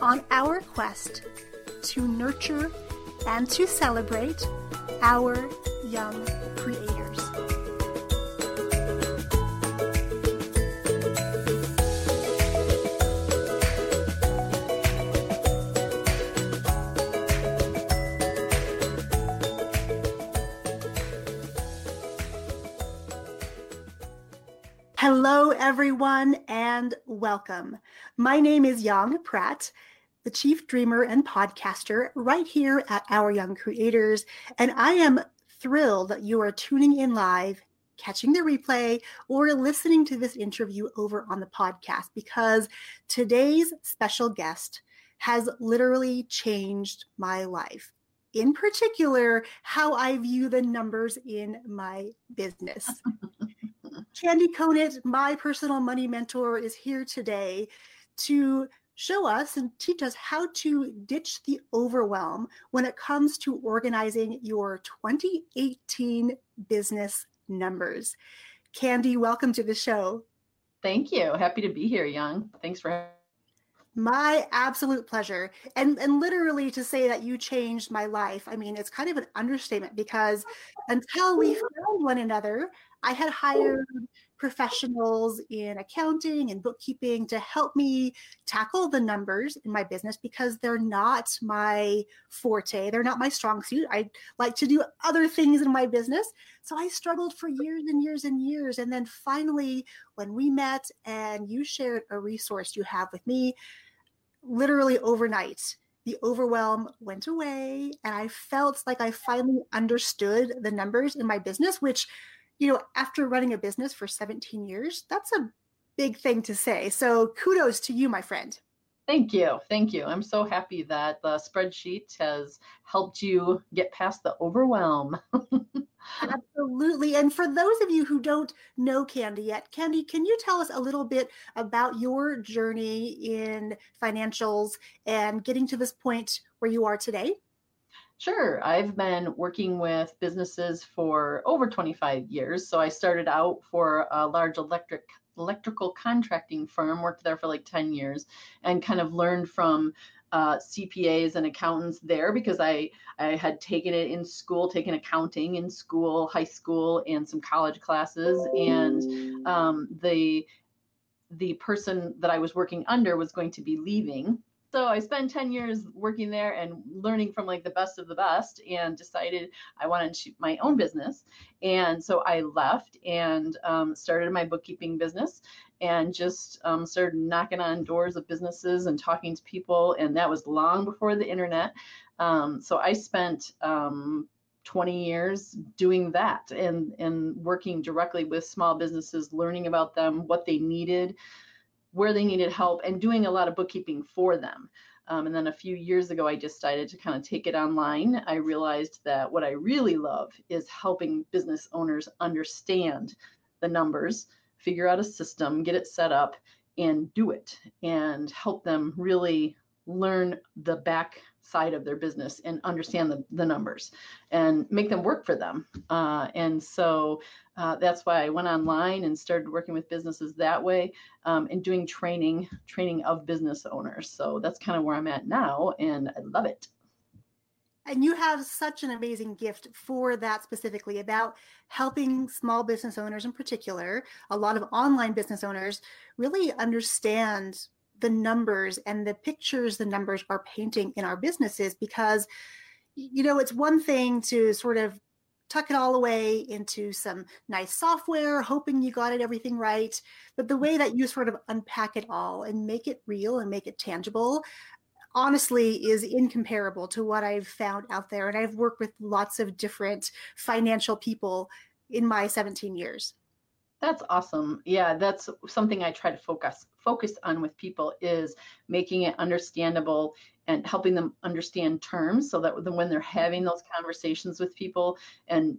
on our quest to nurture and to celebrate our young creators. Hello, everyone, and welcome. My name is Yang Pratt, the chief dreamer and podcaster right here at Our Young Creators, and I am thrilled that you are tuning in live, catching the replay, or listening to this interview over on the podcast because today's special guest has literally changed my life. In particular, how I view the numbers in my business. Candy Conant, my personal money mentor, is here today to show us and teach us how to ditch the overwhelm when it comes to organizing your 2018 business numbers. Candy, welcome to the show. Thank you. Happy to be here, Young. Thanks for my absolute pleasure. And and literally to say that you changed my life, I mean, it's kind of an understatement because until we found one another, I had hired professionals in accounting and bookkeeping to help me tackle the numbers in my business because they're not my forte. They're not my strong suit. I like to do other things in my business. So I struggled for years and years and years. And then finally, when we met and you shared a resource you have with me, literally overnight, the overwhelm went away and I felt like I finally understood the numbers in my business, which you know, after running a business for 17 years, that's a big thing to say. So kudos to you, my friend. Thank you. Thank you. I'm so happy that the spreadsheet has helped you get past the overwhelm. Absolutely. And for those of you who don't know Candy yet, Candy, can you tell us a little bit about your journey in financials and getting to this point where you are today? Sure. I've been working with businesses for over 25 years. So I started out for a large electric electrical contracting firm, worked there for like 10 years, and kind of learned from uh, CPAs and accountants there because I I had taken it in school, taken accounting in school, high school, and some college classes, and um, the the person that I was working under was going to be leaving so I spent 10 years working there and learning from like the best of the best and decided I wanted to my own business. And so I left and um, started my bookkeeping business and just um, started knocking on doors of businesses and talking to people. And that was long before the internet. Um, so I spent um, 20 years doing that and, and working directly with small businesses, learning about them, what they needed where they needed help and doing a lot of bookkeeping for them. Um, and then a few years ago, I decided to kind of take it online. I realized that what I really love is helping business owners understand the numbers, figure out a system, get it set up, and do it, and help them really learn the back side of their business and understand the, the numbers and make them work for them. Uh, and so uh, that's why I went online and started working with businesses that way um, and doing training, training of business owners. So that's kind of where I'm at now, and I love it. And you have such an amazing gift for that specifically about helping small business owners in particular, a lot of online business owners really understand the numbers and the pictures the numbers are painting in our businesses because you know it's one thing to sort of tuck it all away into some nice software hoping you got it everything right but the way that you sort of unpack it all and make it real and make it tangible honestly is incomparable to what I've found out there. And I've worked with lots of different financial people in my 17 years. That's awesome. Yeah, that's something I try to focus focus on with people is making it understandable and helping them understand terms so that when they're having those conversations with people and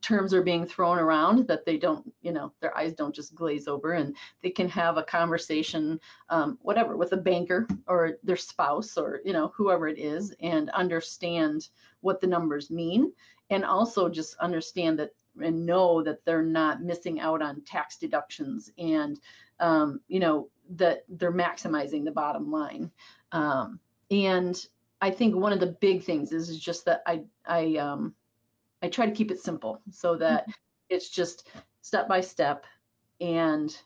terms are being thrown around that they don't you know their eyes don't just glaze over and they can have a conversation um, whatever with a banker or their spouse or you know whoever it is and understand what the numbers mean and also just understand that and know that they're not missing out on tax deductions and um, you know that they're maximizing the bottom line um, and i think one of the big things is, is just that i i um, i try to keep it simple so that mm-hmm. it's just step by step and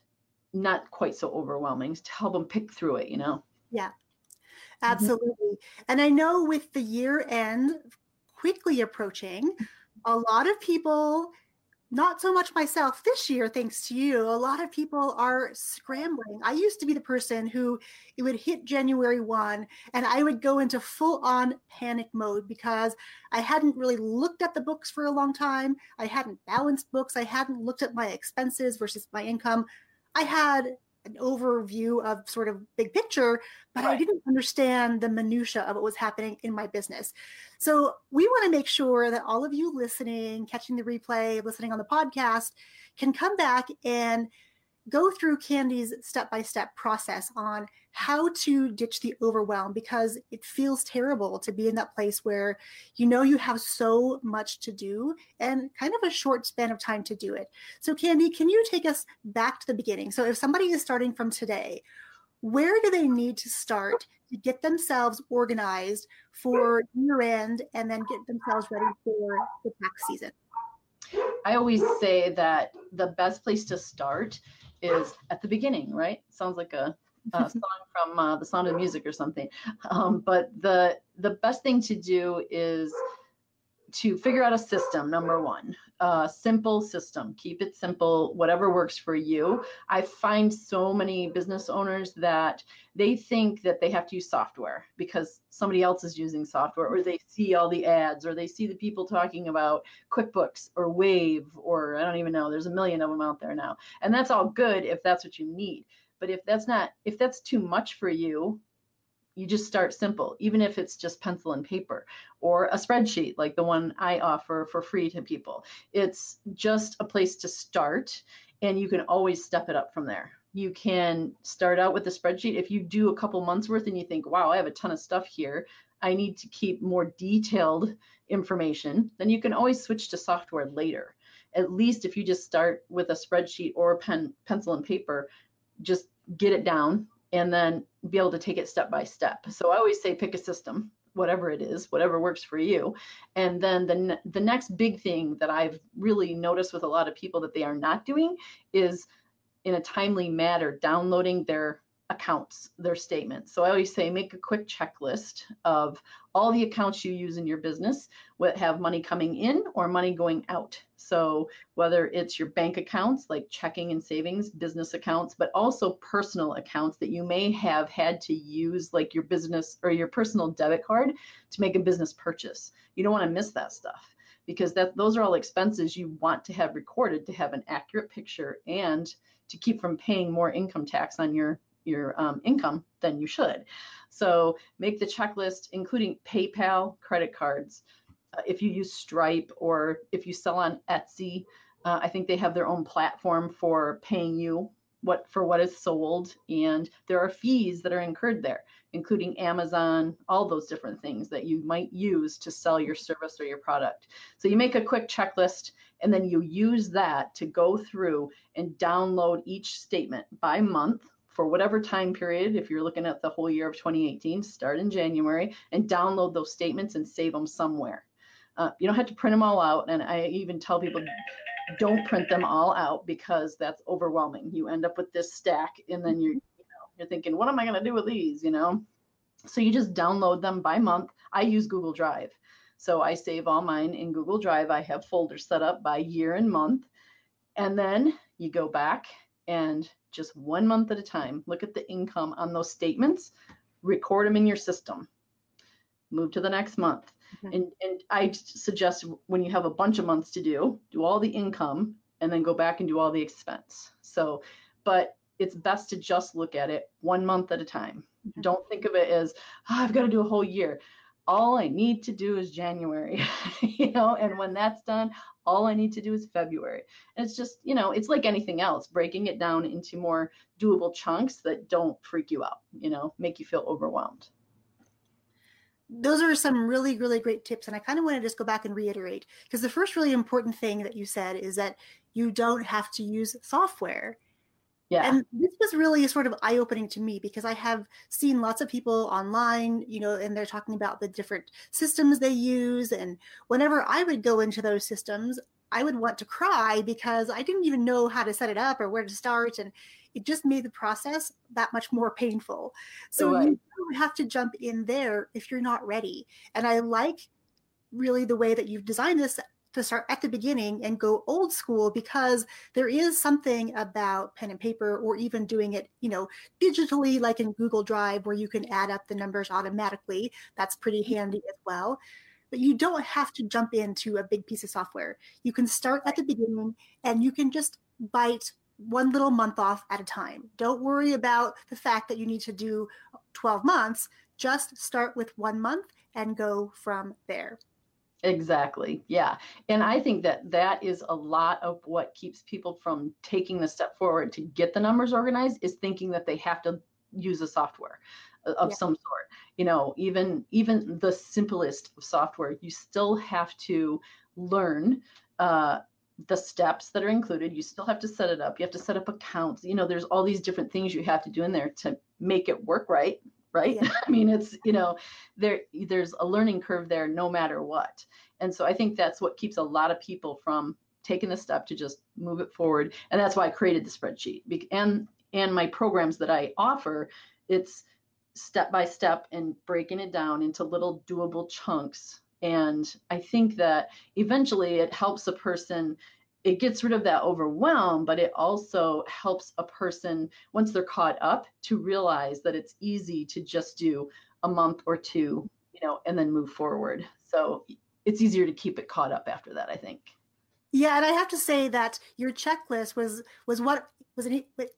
not quite so overwhelming to help them pick through it you know yeah mm-hmm. absolutely mm-hmm. and i know with the year end quickly approaching a lot of people not so much myself this year thanks to you a lot of people are scrambling. I used to be the person who it would hit january 1 and i would go into full on panic mode because i hadn't really looked at the books for a long time. I hadn't balanced books. I hadn't looked at my expenses versus my income. I had an overview of sort of big picture, but right. I didn't understand the minutia of what was happening in my business. So we want to make sure that all of you listening, catching the replay, listening on the podcast, can come back and go through Candy's step by step process on how to ditch the overwhelm because it feels terrible to be in that place where you know you have so much to do and kind of a short span of time to do it. So, Candy, can you take us back to the beginning? So, if somebody is starting from today, where do they need to start to get themselves organized for year end and then get themselves ready for the tax season? I always say that the best place to start is at the beginning, right? Sounds like a, a song from uh, The Sound of Music or something. Um, but the the best thing to do is to figure out a system. Number one, a simple system. Keep it simple. Whatever works for you. I find so many business owners that they think that they have to use software because somebody else is using software, or they see all the ads, or they see the people talking about QuickBooks or Wave, or I don't even know. There's a million of them out there now, and that's all good if that's what you need. But if that's not, if that's too much for you, you just start simple, even if it's just pencil and paper or a spreadsheet like the one I offer for free to people. It's just a place to start, and you can always step it up from there. You can start out with a spreadsheet. If you do a couple months worth and you think, wow, I have a ton of stuff here, I need to keep more detailed information, then you can always switch to software later. At least if you just start with a spreadsheet or pen, pencil and paper, just get it down and then be able to take it step by step. So I always say pick a system, whatever it is, whatever works for you. And then the the next big thing that I've really noticed with a lot of people that they are not doing is in a timely manner downloading their accounts, their statements. So I always say make a quick checklist of all the accounts you use in your business that have money coming in or money going out. So whether it's your bank accounts like checking and savings, business accounts, but also personal accounts that you may have had to use like your business or your personal debit card to make a business purchase. You don't want to miss that stuff because that those are all expenses you want to have recorded to have an accurate picture and to keep from paying more income tax on your your um, income than you should. So make the checklist, including PayPal, credit cards. Uh, if you use Stripe or if you sell on Etsy, uh, I think they have their own platform for paying you what for what is sold, and there are fees that are incurred there, including Amazon, all those different things that you might use to sell your service or your product. So you make a quick checklist, and then you use that to go through and download each statement by month for whatever time period, if you're looking at the whole year of 2018, start in January and download those statements and save them somewhere. Uh, you don't have to print them all out. And I even tell people don't print them all out because that's overwhelming. You end up with this stack and then you're, you know, You're thinking, what am I going to do with these? You know? So you just download them by month. I use Google Drive. So I save all mine in Google Drive. I have folders set up by year and month. And then you go back and just one month at a time, look at the income on those statements, record them in your system, move to the next month. Mm-hmm. And, and I suggest when you have a bunch of months to do, do all the income and then go back and do all the expense. So, but it's best to just look at it one month at a time. Mm-hmm. Don't think of it as, oh, I've got to do a whole year. All I need to do is January, you know, and when that's done, all I need to do is February. And it's just, you know, it's like anything else, breaking it down into more doable chunks that don't freak you out, you know, make you feel overwhelmed those are some really really great tips and i kind of want to just go back and reiterate because the first really important thing that you said is that you don't have to use software yeah and this was really sort of eye-opening to me because i have seen lots of people online you know and they're talking about the different systems they use and whenever i would go into those systems i would want to cry because i didn't even know how to set it up or where to start and it just made the process that much more painful. So right. you don't have to jump in there if you're not ready. And I like really the way that you've designed this to start at the beginning and go old school because there is something about pen and paper or even doing it you know digitally like in google drive where you can add up the numbers automatically that's pretty mm-hmm. handy as well but you don't have to jump into a big piece of software you can start at the beginning and you can just bite one little month off at a time. Don't worry about the fact that you need to do 12 months. Just start with one month and go from there. Exactly. Yeah. And I think that that is a lot of what keeps people from taking the step forward to get the numbers organized is thinking that they have to use a software of yeah. some sort. You know, even even the simplest of software, you still have to learn uh, the steps that are included you still have to set it up you have to set up accounts you know there's all these different things you have to do in there to make it work right right? Yeah. i mean it's you know there there's a learning curve there no matter what. And so i think that's what keeps a lot of people from taking the step to just move it forward. And that's why i created the spreadsheet and and my programs that i offer it's step by step and breaking it down into little doable chunks. And I think that eventually it helps a person, it gets rid of that overwhelm, but it also helps a person, once they're caught up, to realize that it's easy to just do a month or two, you know, and then move forward. So it's easier to keep it caught up after that, I think. Yeah, and I have to say that your checklist was was what was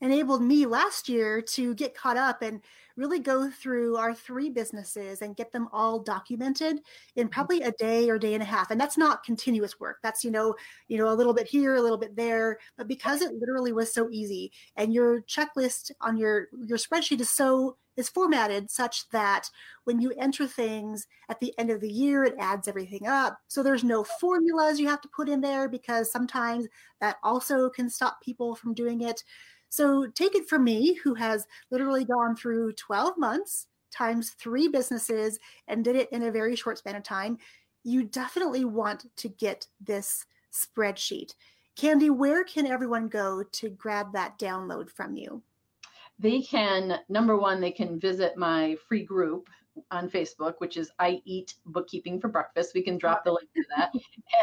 enabled me last year to get caught up and really go through our three businesses and get them all documented in mm-hmm. probably a day or day and a half. And that's not continuous work. That's you know you know a little bit here a little bit there. But because it literally was so easy and your checklist on your your spreadsheet is so is formatted such that when you enter things at the end of the year, it adds everything up. So there's no formulas you have to put in there because sometimes that also can stop people from doing it. So take it from me, who has literally gone through 12 months times three businesses and did it in a very short span of time. You definitely want to get this spreadsheet. Candy, where can everyone go to grab that download from you? They can, number one, they can visit my free group on Facebook, which is I Eat Bookkeeping for Breakfast. We can drop the link to that.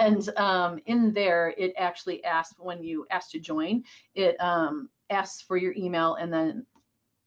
and um, in there, it actually asks when you ask to join, it um, asks for your email and then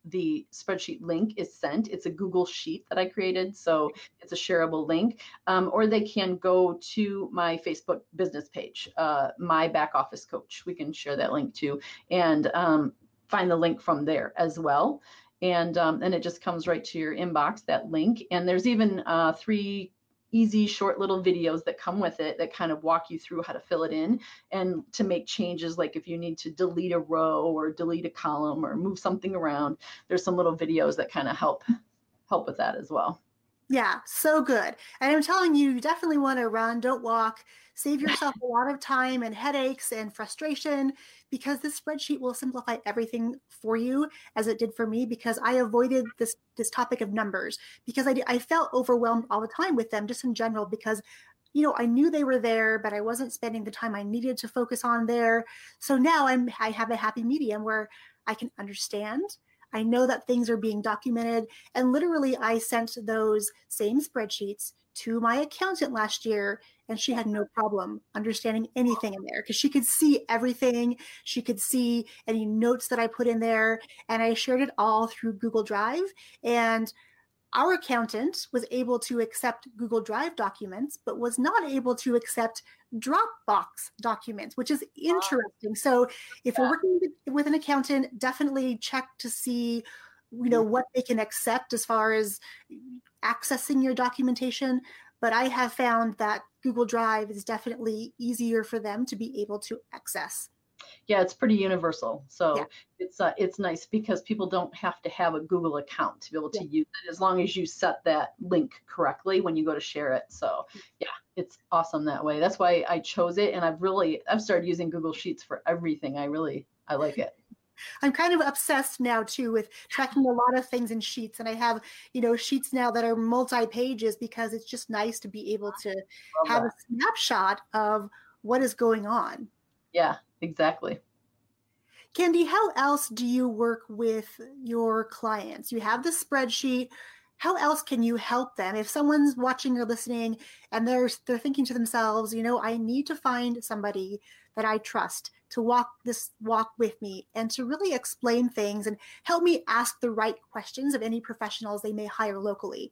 the spreadsheet link is sent. It's a Google Sheet that I created, so it's a shareable link. Um, or they can go to my Facebook business page, uh, My Back Office Coach. We can share that link too, and um, find the link from there as well. And um, and it just comes right to your inbox that link. And there's even uh, three easy short little videos that come with it that kind of walk you through how to fill it in and to make changes like if you need to delete a row or delete a column or move something around there's some little videos that kind of help help with that as well yeah so good and i'm telling you you definitely want to run don't walk save yourself a lot of time and headaches and frustration because this spreadsheet will simplify everything for you as it did for me because I avoided this this topic of numbers because I, I felt overwhelmed all the time with them just in general because you know i knew they were there but i wasn't spending the time i needed to focus on there. So now i'm i have a happy medium where i can understand I know that things are being documented. And literally, I sent those same spreadsheets to my accountant last year, and she had no problem understanding anything in there because she could see everything. She could see any notes that I put in there, and I shared it all through Google Drive. And our accountant was able to accept Google Drive documents, but was not able to accept Dropbox documents, which is interesting. So, if yeah. you're working with an accountant, definitely check to see, you know, what they can accept as far as accessing your documentation. But I have found that Google Drive is definitely easier for them to be able to access yeah, it's pretty universal. So yeah. it's uh, it's nice because people don't have to have a Google account to be able to yeah. use it as long as you set that link correctly when you go to share it. So yeah, it's awesome that way. That's why I chose it, and I've really I've started using Google Sheets for everything. I really I like it. I'm kind of obsessed now too with tracking a lot of things in sheets, and I have you know sheets now that are multi pages because it's just nice to be able to have that. a snapshot of what is going on. Yeah, exactly. Candy, how else do you work with your clients? You have the spreadsheet. How else can you help them? If someone's watching or listening and they're they're thinking to themselves, you know, I need to find somebody that I trust to walk this walk with me and to really explain things and help me ask the right questions of any professionals they may hire locally.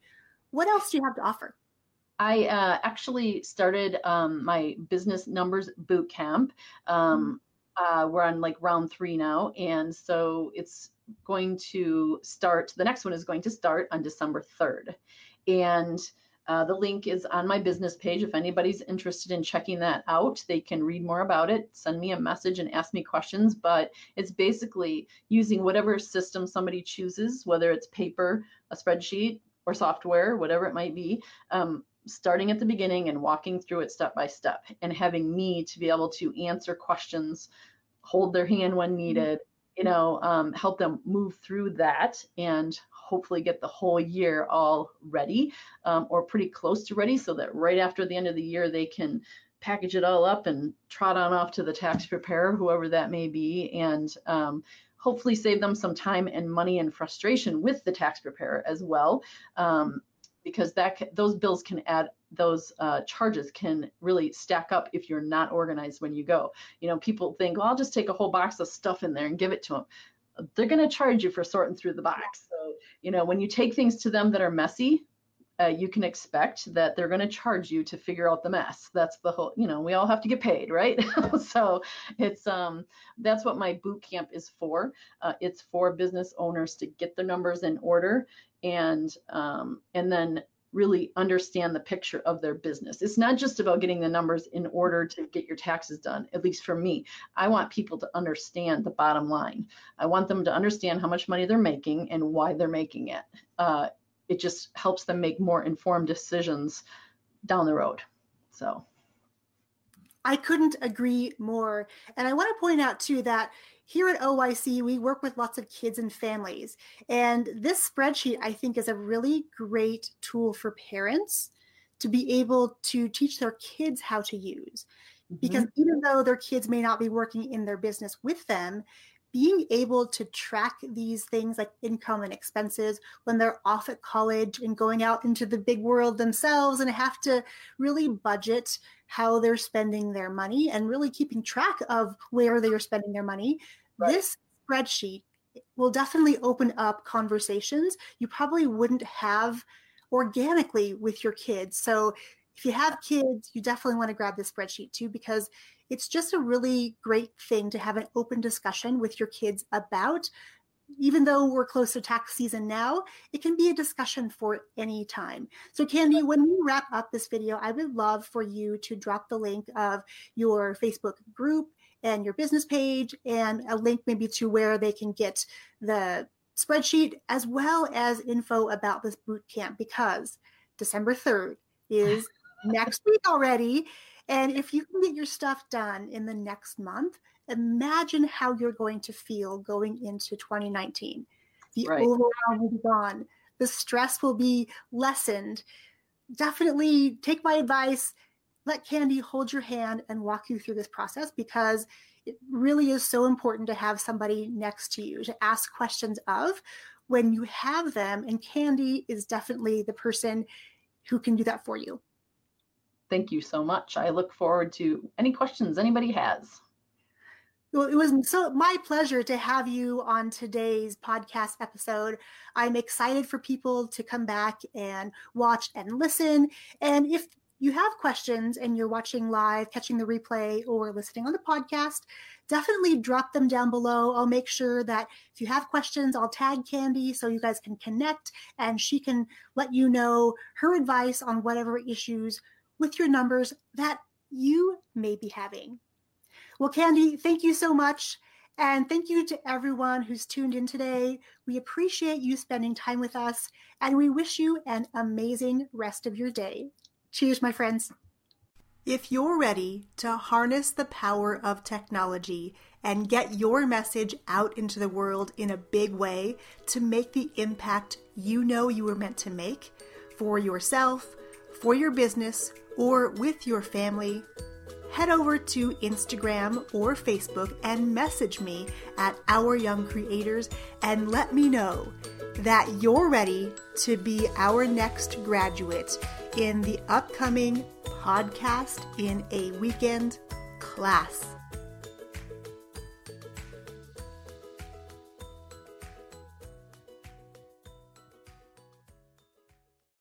What else do you have to offer? I uh, actually started um, my business numbers boot camp. Um, uh, we're on like round three now, and so it's going to start. The next one is going to start on December third, and uh, the link is on my business page. If anybody's interested in checking that out, they can read more about it, send me a message, and ask me questions. But it's basically using whatever system somebody chooses, whether it's paper, a spreadsheet, or software, whatever it might be. Um, starting at the beginning and walking through it step by step and having me to be able to answer questions hold their hand when mm-hmm. needed you know um, help them move through that and hopefully get the whole year all ready um, or pretty close to ready so that right after the end of the year they can package it all up and trot on off to the tax preparer whoever that may be and um, hopefully save them some time and money and frustration with the tax preparer as well um, because that those bills can add those uh, charges can really stack up if you're not organized when you go. You know, people think, well, I'll just take a whole box of stuff in there and give it to them. They're going to charge you for sorting through the box. So, you know, when you take things to them that are messy, uh, you can expect that they're going to charge you to figure out the mess. That's the whole, you know, we all have to get paid, right? so it's um that's what my boot camp is for. Uh, it's for business owners to get their numbers in order and um, and then really understand the picture of their business. It's not just about getting the numbers in order to get your taxes done, at least for me. I want people to understand the bottom line. I want them to understand how much money they're making and why they're making it. Uh, it just helps them make more informed decisions down the road. So. I couldn't agree more. And I want to point out too that here at OYC, we work with lots of kids and families. And this spreadsheet, I think, is a really great tool for parents to be able to teach their kids how to use. Mm-hmm. Because even though their kids may not be working in their business with them, being able to track these things like income and expenses when they're off at college and going out into the big world themselves and have to really budget how they're spending their money and really keeping track of where they are spending their money. Right. This spreadsheet will definitely open up conversations you probably wouldn't have organically with your kids. So if you have kids, you definitely want to grab this spreadsheet too because it's just a really great thing to have an open discussion with your kids about even though we're close to tax season now, it can be a discussion for any time. So, Candy, when we wrap up this video, I would love for you to drop the link of your Facebook group and your business page and a link maybe to where they can get the spreadsheet as well as info about this boot camp because December 3rd is next week already. And if you can get your stuff done in the next month, imagine how you're going to feel going into 2019. The right. overwhelm will be gone, the stress will be lessened. Definitely take my advice. Let Candy hold your hand and walk you through this process because it really is so important to have somebody next to you to ask questions of when you have them. And Candy is definitely the person who can do that for you. Thank you so much. I look forward to any questions anybody has. Well, it was so my pleasure to have you on today's podcast episode. I'm excited for people to come back and watch and listen. And if you have questions and you're watching live, catching the replay, or listening on the podcast, definitely drop them down below. I'll make sure that if you have questions, I'll tag Candy so you guys can connect and she can let you know her advice on whatever issues with your numbers that you may be having. Well, Candy, thank you so much. And thank you to everyone who's tuned in today. We appreciate you spending time with us, and we wish you an amazing rest of your day. Cheers, my friends. If you're ready to harness the power of technology and get your message out into the world in a big way to make the impact you know you were meant to make for yourself, for your business, or with your family, head over to Instagram or Facebook and message me at Our Young Creators and let me know that you're ready to be our next graduate in the upcoming podcast in a weekend class.